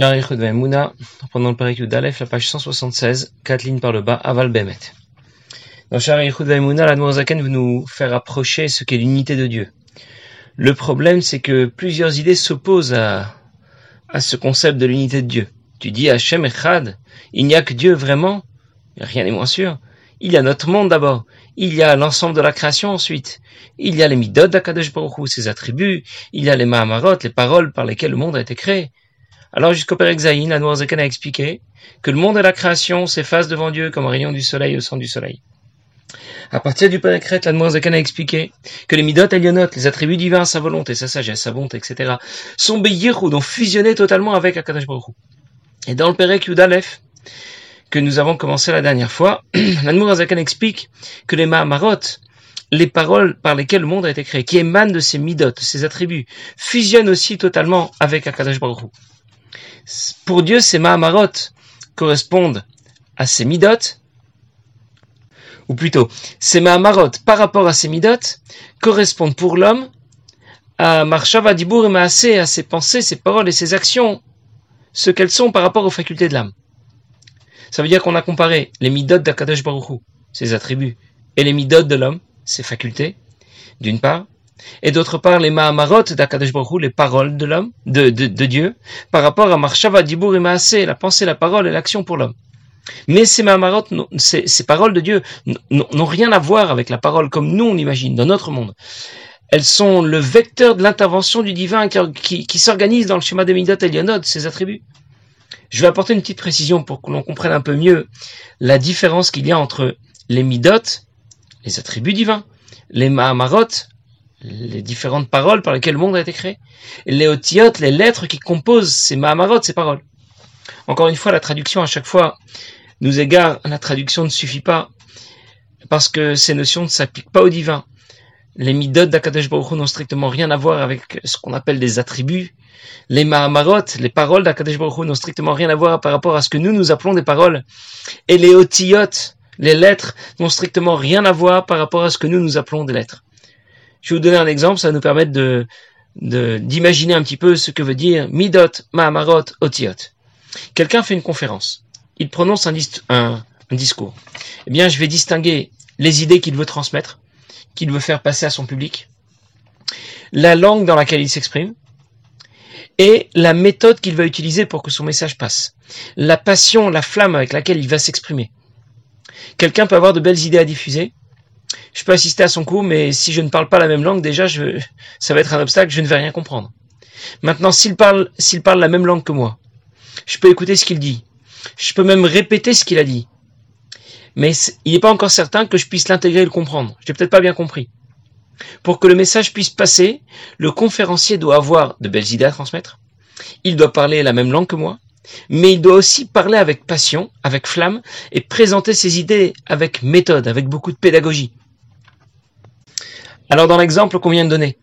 De Mouna, pendant le Péricule d'Aleph, la page 176, quatre lignes par le bas, Aval Bemet. Dans de Mouna, la Noirzaken veut nous faire approcher ce qu'est l'unité de Dieu. Le problème, c'est que plusieurs idées s'opposent à, à ce concept de l'unité de Dieu. Tu dis Hachem Echad, il n'y a que Dieu vraiment, rien n'est moins sûr. Il y a notre monde d'abord, il y a l'ensemble de la création ensuite, il y a les midot d'Akadosh Baruch ses attributs, il y a les Mahamarot, les paroles par lesquelles le monde a été créé. Alors jusqu'au Père Exaïn, la Noirzaken a expliqué que le monde et la création s'effacent devant Dieu comme un rayon du soleil au centre du soleil. À partir du Père Crète, la Noirzaken a expliqué que les midot elionot, les attributs divins, sa volonté, sa sagesse, sa bonté, etc., sont beyichud, donc fusionnés totalement avec Akadosh Baruch Et dans le Père Yudalef, que nous avons commencé la dernière fois, la Noirzaken explique que les Mahamarot, les paroles par lesquelles le monde a été créé, qui émanent de ces midot, de ces attributs, fusionnent aussi totalement avec Akadosh Baruch pour Dieu, ces Mahamarot correspondent à ces Midot, ou plutôt, ces Mahamarot par rapport à ces Midot correspondent pour l'homme à Marshava Dibur et Maasé, à ses pensées, ses paroles et ses actions, ce qu'elles sont par rapport aux facultés de l'âme. Ça veut dire qu'on a comparé les Midot d'Akadosh Baruch ses attributs, et les Midot de l'homme, ses facultés, d'une part, et d'autre part les Mahamarot d'Akadosh Baruch les paroles de l'homme, de, de, de, Dieu, par rapport à Marshava, Dibur et Maasé, la pensée, la parole et l'action pour l'homme. Mais ces Mahamarot, ces, ces paroles de Dieu n'ont rien à voir avec la parole comme nous on l'imagine dans notre monde. Elles sont le vecteur de l'intervention du divin qui, qui, s'organise dans le schéma des Midot et ses attributs. Je vais apporter une petite précision pour que l'on comprenne un peu mieux la différence qu'il y a entre les Midot, les attributs divins, les Mahamarot, les différentes paroles par lesquelles le monde a été créé, les otiotes, les lettres qui composent ces mahamarot, ces paroles. Encore une fois, la traduction à chaque fois nous égare, la traduction ne suffit pas, parce que ces notions ne s'appliquent pas au divin. Les midot d'Akadosh Baruch n'ont strictement rien à voir avec ce qu'on appelle des attributs. Les mahamarot, les paroles d'Akadosh Baruch n'ont strictement rien à voir par rapport à ce que nous nous appelons des paroles. Et les otiotes, les lettres, n'ont strictement rien à voir par rapport à ce que nous nous appelons des lettres. Je vais vous donner un exemple, ça va nous permettre de, d'imaginer un petit peu ce que veut dire Midot, Mahamarot, Otiot. Quelqu'un fait une conférence. Il prononce un, un, discours. Eh bien, je vais distinguer les idées qu'il veut transmettre, qu'il veut faire passer à son public, la langue dans laquelle il s'exprime, et la méthode qu'il va utiliser pour que son message passe. La passion, la flamme avec laquelle il va s'exprimer. Quelqu'un peut avoir de belles idées à diffuser, je peux assister à son cours, mais si je ne parle pas la même langue, déjà, je, ça va être un obstacle, je ne vais rien comprendre. Maintenant, s'il parle, s'il parle la même langue que moi, je peux écouter ce qu'il dit. Je peux même répéter ce qu'il a dit. Mais il n'est pas encore certain que je puisse l'intégrer et le comprendre. Je n'ai peut-être pas bien compris. Pour que le message puisse passer, le conférencier doit avoir de belles idées à transmettre. Il doit parler la même langue que moi, mais il doit aussi parler avec passion, avec flamme, et présenter ses idées avec méthode, avec beaucoup de pédagogie. Alors dans l'exemple qu'on vient de donner,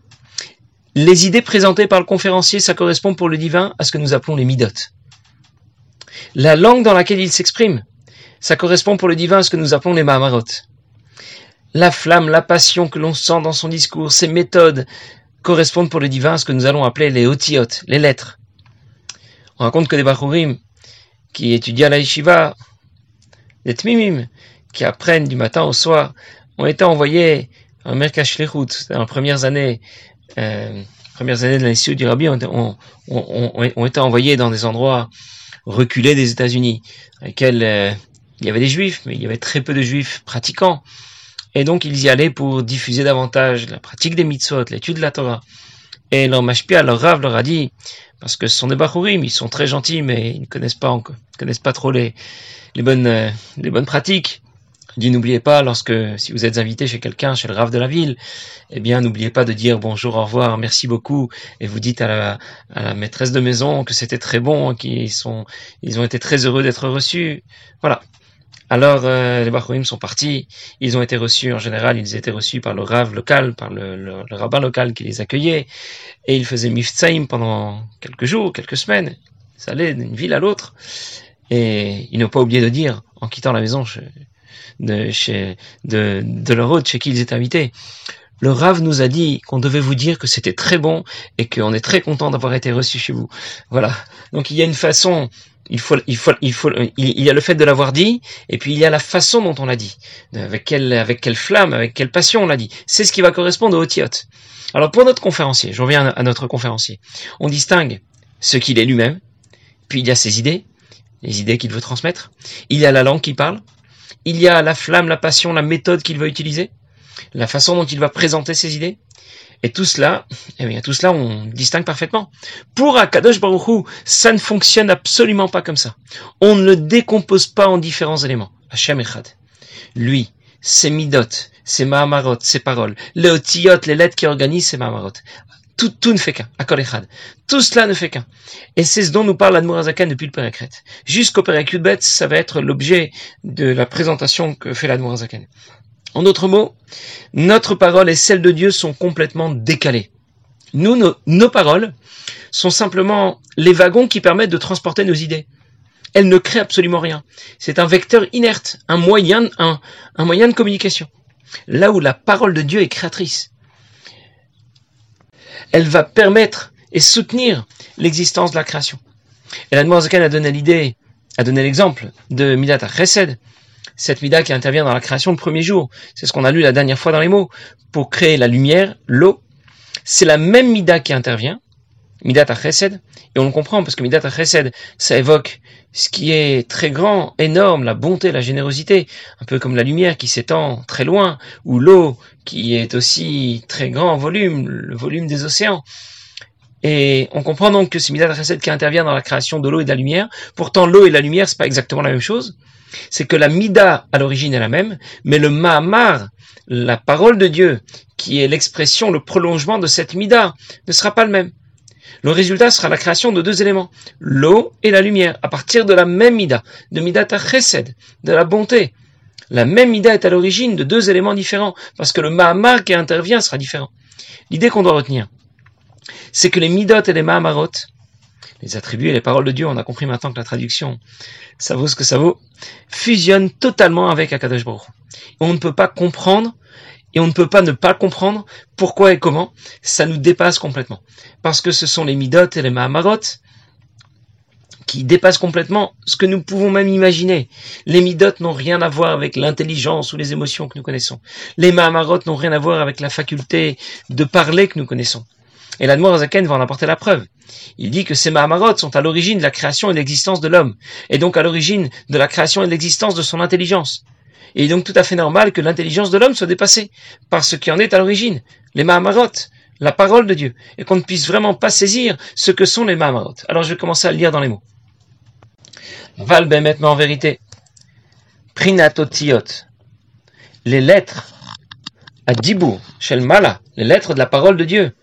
les idées présentées par le conférencier, ça correspond pour le divin à ce que nous appelons les midotes. La langue dans laquelle il s'exprime, ça correspond pour le divin à ce que nous appelons les mahamarot. La flamme, la passion que l'on sent dans son discours, ses méthodes correspondent pour le divin à ce que nous allons appeler les otiot, les lettres. On raconte que des Bachurim qui étudient à la yeshiva, des Tmimim, qui apprennent du matin au soir, ont été envoyés en premières années, euh, premières années de l'Institut du Rabbi, ont, ont, été envoyés dans des endroits reculés des États-Unis, dans lesquels euh, il y avait des juifs, mais il y avait très peu de juifs pratiquants. Et donc ils y allaient pour diffuser davantage la pratique des mitzvot, l'étude de la Torah. Et leur mashpia, leur rave leur a dit, parce que ce sont des bachurim, ils sont très gentils, mais ils ne connaissent pas, encore, connaissent pas trop les, les bonnes, euh, les bonnes pratiques. Il dit n'oubliez pas, lorsque, si vous êtes invité chez quelqu'un, chez le rave de la ville, eh bien, n'oubliez pas de dire bonjour, au revoir, merci beaucoup, et vous dites à la, à la maîtresse de maison que c'était très bon, qu'ils sont, ils ont été très heureux d'être reçus. Voilà. Alors euh, les Bachorim sont partis, ils ont été reçus, en général ils étaient reçus par le Rav local, par le, rabbin local qui les accueillait, et ils faisaient Mifzaim pendant quelques jours, quelques semaines, ils allaient d'une ville à l'autre, et ils n'ont pas oublié de dire, en quittant la maison de, chez, de, de leur hôte chez qui ils étaient invités, le Rav nous a dit qu'on devait vous dire que c'était très bon et qu'on est très content d'avoir été reçu chez vous. Voilà. Donc il y a une façon, il faut, il faut, il faut, il y a le fait de l'avoir dit et puis il y a la façon dont on l'a dit, avec quelle, avec quelle flamme, avec quelle passion on l'a dit. C'est ce qui va correspondre au Otiot. Alors pour notre conférencier, je reviens à notre conférencier, on distingue ce qu'il est lui-même, puis il y a ses idées, les idées qu'il veut transmettre, il y a la langue qu'il parle, il y a la flamme, la passion, la méthode qu'il va utiliser, la façon dont il va présenter ses idées. Et tout cela, eh bien, tout cela, on distingue parfaitement. Pour Akadosh Baruch ça ne fonctionne absolument pas comme ça. On ne le décompose pas en différents éléments. Echad. Lui, ses midot, ses mahamarot, ses paroles, les otiyot, les lettres qui organisent ses mahamarot. Tout, tout ne fait qu'un, Echad. Tout cela ne fait qu'un. Et c'est ce dont nous parle Admorazakan depuis le Pérécret. Jusqu'au Pérécubet, ça va être l'objet de la présentation que fait l'Admorazakan. En d'autres mots, notre parole et celle de Dieu sont complètement décalées. Nous, nos, paroles sont simplement les wagons qui permettent de transporter nos idées. Elles ne créent absolument rien. C'est un vecteur inerte, un moyen, un, un moyen de communication. Là où la parole de Dieu est créatrice. Elle va permettre et soutenir l'existence de la création. Et la Zakan a donné l'idée, a donné l'exemple de Midat Chesed, cette mida qui intervient dans la création le premier jour. C'est ce qu'on a lu la dernière fois dans les mots. Pour créer la lumière, l'eau, c'est la même mida qui intervient, midat chesed, et on le comprend parce que midat chesed, ça évoque ce qui est très grand, énorme, la bonté, la générosité, un peu comme la lumière qui s'étend très loin, ou l'eau qui est aussi très grand en volume, le volume des océans. Et on comprend donc que c'est Midat Chesed qui intervient dans la création de l'eau et de la lumière. Pourtant, l'eau et la lumière, c'est pas exactement la même chose c'est que la Mida à l'origine est la même, mais le Mahamar, la parole de Dieu, qui est l'expression, le prolongement de cette Mida, ne sera pas le même. Le résultat sera la création de deux éléments, l'eau et la lumière, à partir de la même Mida, de Mida Chesed, de la bonté. La même Mida est à l'origine de deux éléments différents, parce que le Mahamar qui intervient sera différent. L'idée qu'on doit retenir, c'est que les Midot et les Mahamarot, les attributs et les paroles de Dieu, on a compris maintenant que la traduction, ça vaut ce que ça vaut, fusionnent totalement avec Akadosh Baruch. On ne peut pas comprendre et on ne peut pas ne pas comprendre pourquoi et comment, ça nous dépasse complètement. Parce que ce sont les Midot et les Mahamarot qui dépassent complètement ce que nous pouvons même imaginer. Les Midot n'ont rien à voir avec l'intelligence ou les émotions que nous connaissons. Les Mahamarot n'ont rien à voir avec la faculté de parler que nous connaissons. Et l'Admor Zaken va en apporter la preuve. Il dit que ces Mahamarot sont à l'origine de la création et de l'existence de l'homme, et donc à l'origine de la création et de l'existence de son intelligence. Et il est donc tout à fait normal que l'intelligence de l'homme soit dépassée par ce qui en est à l'origine, les Mahamarot, la parole de Dieu, et qu'on ne puisse vraiment pas saisir ce que sont les Mahamarot. Alors je vais commencer à le lire dans les mots. Val mais en vérité, Prinatotiot, les lettres à Shel Mala, les lettres de la parole de Dieu,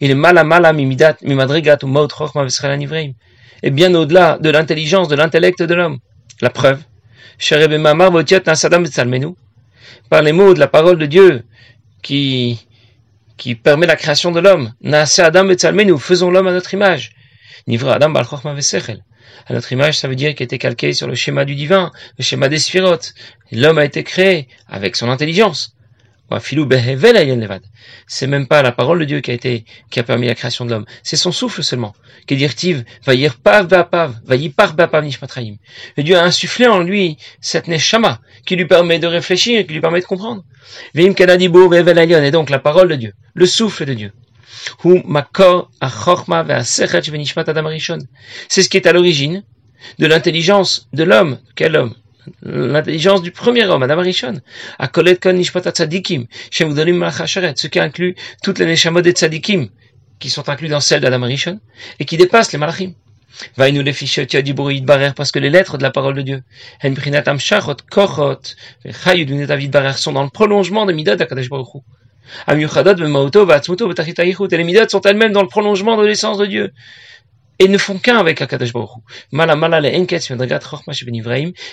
il est mala mala mimidat mimadrigat ou maut et bien au-delà de l'intelligence, de l'intellect de l'homme. La preuve, par les mots de la parole de Dieu qui, qui permet la création de l'homme. Adam nous faisons l'homme à notre image. Nivra Adam À notre image, ça veut dire qu'il était calqué sur le schéma du divin, le schéma des sphirotes. L'homme a été créé avec son intelligence. C'est même pas la parole de Dieu qui a été, qui a permis la création de l'homme. C'est son souffle seulement. Et Dieu a insufflé en lui cette neshama, qui lui permet de réfléchir, qui lui permet de comprendre. Et donc la parole de Dieu, le souffle de Dieu. C'est ce qui est à l'origine de l'intelligence de l'homme. Quel homme? L'intelligence du premier homme, Adam Arishon, à Kolet Kon Nishpat Tzadikim, Shem Gdolim Malachasheret, ce qui inclut toutes les Neshamot des Tzadikim, qui sont inclus dans celle d'Adam Arishon, et qui dépassent les Malachim. Va nous les fichiers du barer parce que les lettres de la parole de Dieu, Henprinatam Shachot, Kochot, Chayud David Barer sont dans le prolongement de Midot d'Akadesh Baruch Amiuchadot, Bemauto, Batzmuto, Betachitayichut, et les Midot sont elles-mêmes dans le prolongement de l'essence de Dieu et ne font qu'un avec Akadosh Baruch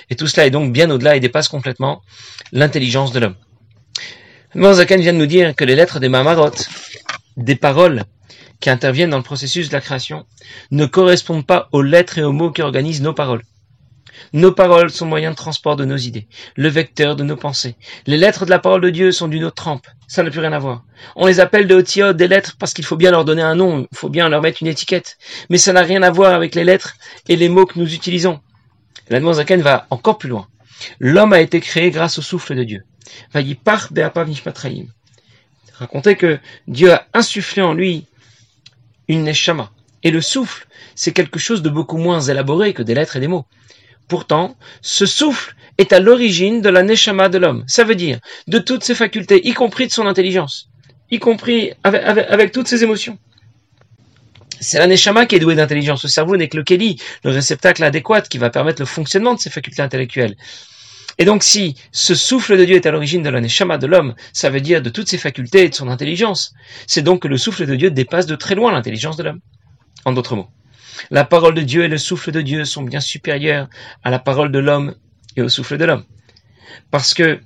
et tout cela est donc bien au-delà et dépasse complètement l'intelligence de l'homme. Zaken vient de nous dire que les lettres des Mamarot, des paroles qui interviennent dans le processus de la création, ne correspondent pas aux lettres et aux mots qui organisent nos paroles. Nos paroles sont moyen de transport de nos idées, le vecteur de nos pensées. Les lettres de la parole de Dieu sont d'une autre trempe. Ça n'a plus rien à voir. On les appelle de Otiot des lettres parce qu'il faut bien leur donner un nom, il faut bien leur mettre une étiquette. Mais ça n'a rien à voir avec les lettres et les mots que nous utilisons. L'Admozaken va encore plus loin. L'homme a été créé grâce au souffle de Dieu. par Be'apav Nishmatraim. Raconter que Dieu a insufflé en lui une neshama. Et le souffle, c'est quelque chose de beaucoup moins élaboré que des lettres et des mots. Pourtant, ce souffle est à l'origine de la neshama de l'homme. Ça veut dire de toutes ses facultés, y compris de son intelligence, y compris avec, toutes ses émotions. C'est la neshama qui est douée d'intelligence. Le cerveau n'est que le keli, le réceptacle adéquat qui va permettre le fonctionnement de ses facultés intellectuelles. Et donc si ce souffle de Dieu est à l'origine de la neshama de l'homme, ça veut dire de toutes ses facultés et de son intelligence. C'est donc que le souffle de Dieu dépasse de très loin l'intelligence de l'homme. En d'autres mots, la parole de Dieu et le souffle de Dieu sont bien supérieurs à la parole de l'homme et au souffle de l'homme. Parce que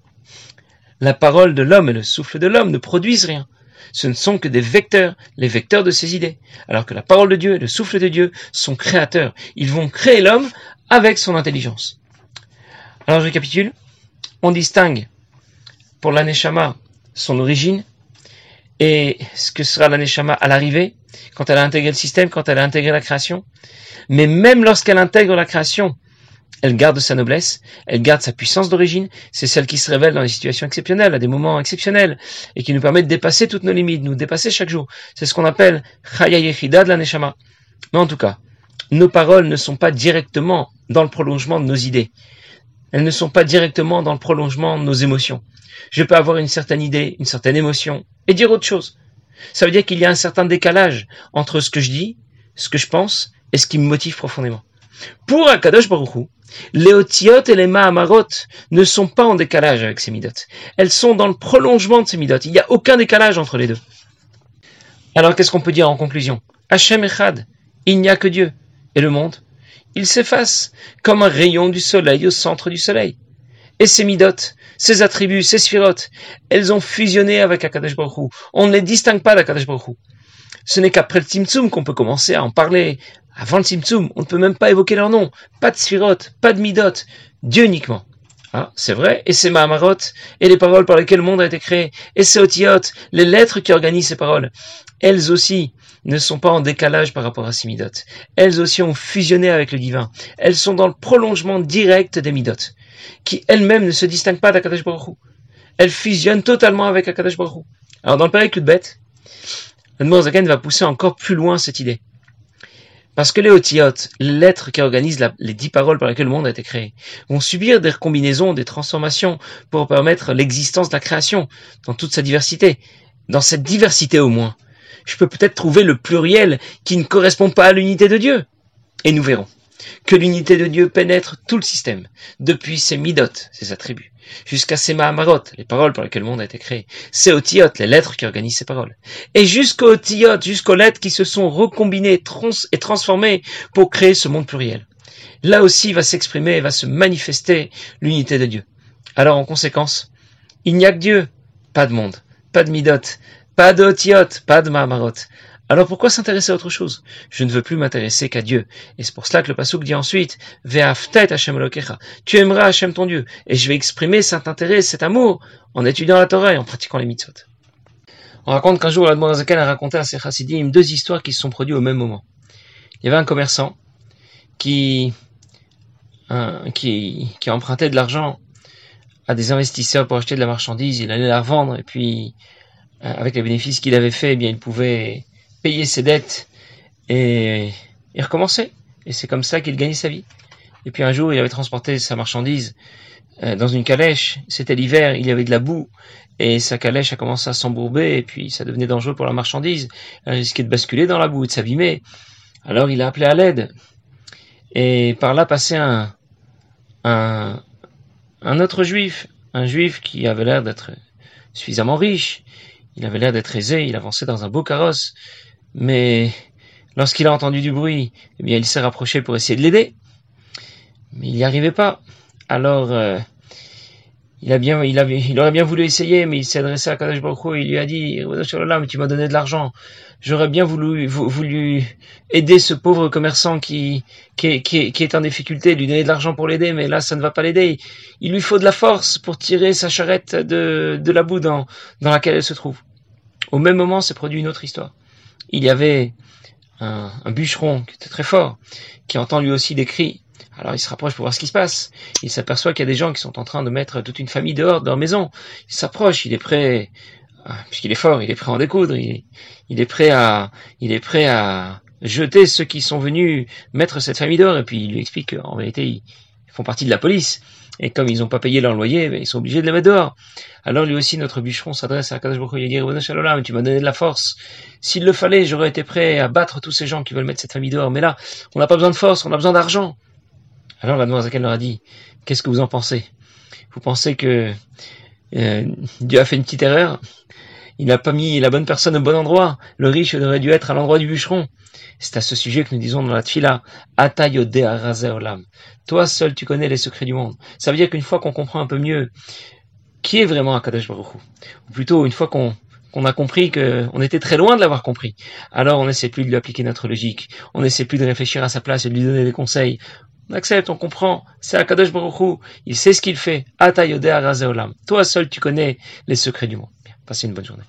la parole de l'homme et le souffle de l'homme ne produisent rien. Ce ne sont que des vecteurs, les vecteurs de ses idées. Alors que la parole de Dieu et le souffle de Dieu sont créateurs. Ils vont créer l'homme avec son intelligence. Alors je récapitule. On distingue pour l'aneshama son origine et ce que sera l'aneshama à l'arrivée, quand elle a intégré le système, quand elle a intégré la création. Mais même lorsqu'elle intègre la création, elle garde sa noblesse, elle garde sa puissance d'origine, c'est celle qui se révèle dans des situations exceptionnelles, à des moments exceptionnels, et qui nous permet de dépasser toutes nos limites, nous dépasser chaque jour. C'est ce qu'on appelle Chaya Yechida de la Neshama. Mais en tout cas, nos paroles ne sont pas directement dans le prolongement de nos idées. Elles ne sont pas directement dans le prolongement de nos émotions. Je peux avoir une certaine idée, une certaine émotion, et dire autre chose. Ça veut dire qu'il y a un certain décalage entre ce que je dis, ce que je pense, et ce qui me motive profondément. Pour Akadosh Baruch les Otiot et les Mahamarot ne sont pas en décalage avec ces midot. Elles sont dans le prolongement de ces midot. Il n'y a aucun décalage entre les deux. Alors qu'est-ce qu'on peut dire en conclusion? Hachem Echad, il n'y a que Dieu. Et le monde Il s'efface comme un rayon du soleil au centre du soleil. Et ces midot, ces attributs, ces sphirotes, elles ont fusionné avec Akadosh Baruch On ne les distingue pas d'Akadosh Baruch Ce n'est qu'après le Tzimtzum qu'on peut commencer à en parler. Avant le Tzimtzum, on ne peut même pas évoquer leur nom. Pas de sphirotes, pas de midot, Dieu uniquement. Ah, c'est vrai, et c'est Mahamarot, et les paroles par lesquelles le monde a été créé, et c'est Otiot, les lettres qui organisent ces paroles. Elles aussi ne sont pas en décalage par rapport à ces midot. Elles aussi ont fusionné avec le divin. Elles sont dans le prolongement direct des midot qui elle-même ne se distingue pas d'Akadosh Baruch Elle fusionne totalement avec Akadosh Baruch Alors dans le Père bête, le Zaken va pousser encore plus loin cette idée. Parce que les Otiyot, les lettres qui organisent les dix paroles par lesquelles le monde a été créé, vont subir des combinaisons, des transformations pour permettre l'existence de la création dans toute sa diversité. Dans cette diversité au moins, je peux peut-être trouver le pluriel qui ne correspond pas à l'unité de Dieu. Et nous verrons que l'unité de Dieu pénètre tout le système, depuis ses midot, ses attributs, jusqu'à ses mahamarot, les paroles par lesquelles le monde a été créé, ses otiot, les lettres qui organisent ces paroles, et jusqu'aux otiot, jusqu'aux lettres qui se sont recombinées et transformées pour créer ce monde pluriel. Là aussi va s'exprimer, va se manifester l'unité de Dieu. Alors en conséquence, il n'y a que Dieu, pas de monde, pas de midot, pas d'otiot, pas de mahamarot. Alors pourquoi s'intéresser à autre chose? Je ne veux plus m'intéresser qu'à Dieu. Et c'est pour cela que le Passouk dit ensuite, Ve'aftet Hashem Tu aimeras Hashem ton Dieu. Et je vais exprimer cet intérêt, cet amour, en étudiant la Torah et en pratiquant les mitzvot. On raconte qu'un jour, l'Admorazakan a raconté à ses chassidim deux histoires qui se sont produites au même moment. Il y avait un commerçant qui, qui, qui empruntait de l'argent à des investisseurs pour acheter de la marchandise. Il allait la revendre et puis, avec les bénéfices qu'il avait fait, eh bien, il pouvait payer ses dettes et, recommencer. Et c'est comme ça qu'il gagnait sa vie. Et puis un jour, il avait transporté sa marchandise euh, dans une calèche. C'était l'hiver, il y avait de la boue. Et sa calèche a commencé à s'embourber et puis ça devenait dangereux pour la marchandise. Elle risquait de basculer dans la boue et de s'abîmer. Alors il a appelé à l'aide. Et par là passait un autre juif, un juif qui avait l'air d'être suffisamment riche. Il avait l'air d'être aisé, il avançait dans un beau carrosse mais lorsqu'il a entendu du bruit, eh bien, il s'est rapproché pour essayer de l'aider. Mais il n'y arrivait pas. Alors, euh, il a bien, il il aurait bien voulu essayer, mais il s'est adressé à Kadosh Baruch et il lui a dit, tu m'as donné de l'argent. J'aurais bien voulu, voulu aider ce pauvre commerçant qui, est en difficulté, lui donner de l'argent pour l'aider, mais là, ça ne va pas l'aider. Il lui faut de la force pour tirer sa charrette de, la boue dans laquelle elle se trouve. Au même moment, s'est produit une autre histoire. Il y avait un, bûcheron qui était très fort, qui entend lui aussi des cris alors il se rapproche pour voir ce qui se passe. Il s'aperçoit qu'il y a des gens qui sont en train de mettre toute une famille dehors de leur maison. Il s'approche, il est prêt, ah, puisqu'il est fort, il est prêt à en découdre. Il, est prêt à, il est prêt à jeter ceux qui sont venus mettre cette famille dehors. Et puis il lui explique qu'en vérité font partie de la police. Et comme ils n'ont pas payé leur loyer, ben, ils sont obligés de les mettre dehors. Alors lui aussi, notre bûcheron s'adresse à Kadosh Baruch il dit, mais tu m'as donné de la force. S'il le fallait, j'aurais été prêt à battre tous ces gens qui veulent mettre cette famille dehors. Mais là, on n'a pas besoin de force, on a besoin d'argent. Alors la demoiselle leur a dit, qu'est-ce que vous en pensez? Vous pensez que euh, Dieu a fait une petite erreur? Il n'a pas mis la bonne personne au bon endroit. Le riche aurait dû être à l'endroit du bûcheron. C'est à ce sujet que nous disons dans la tfila. Toi seul tu connais les secrets du monde. Ça veut dire qu'une fois qu'on comprend un peu mieux qui est vraiment Akadosh Baruch ou plutôt une fois qu'on a compris qu'on était très loin de l'avoir compris. Alors on n'essaie plus de lui appliquer notre logique, on n'essaie plus de réfléchir à sa place et de lui donner des conseils, on accepte, on comprend. C'est Akadosh Baruch Il sait ce qu'il fait. Atayode Arazeolam. Toi seul, tu connais les secrets du monde. Passez une bonne journée.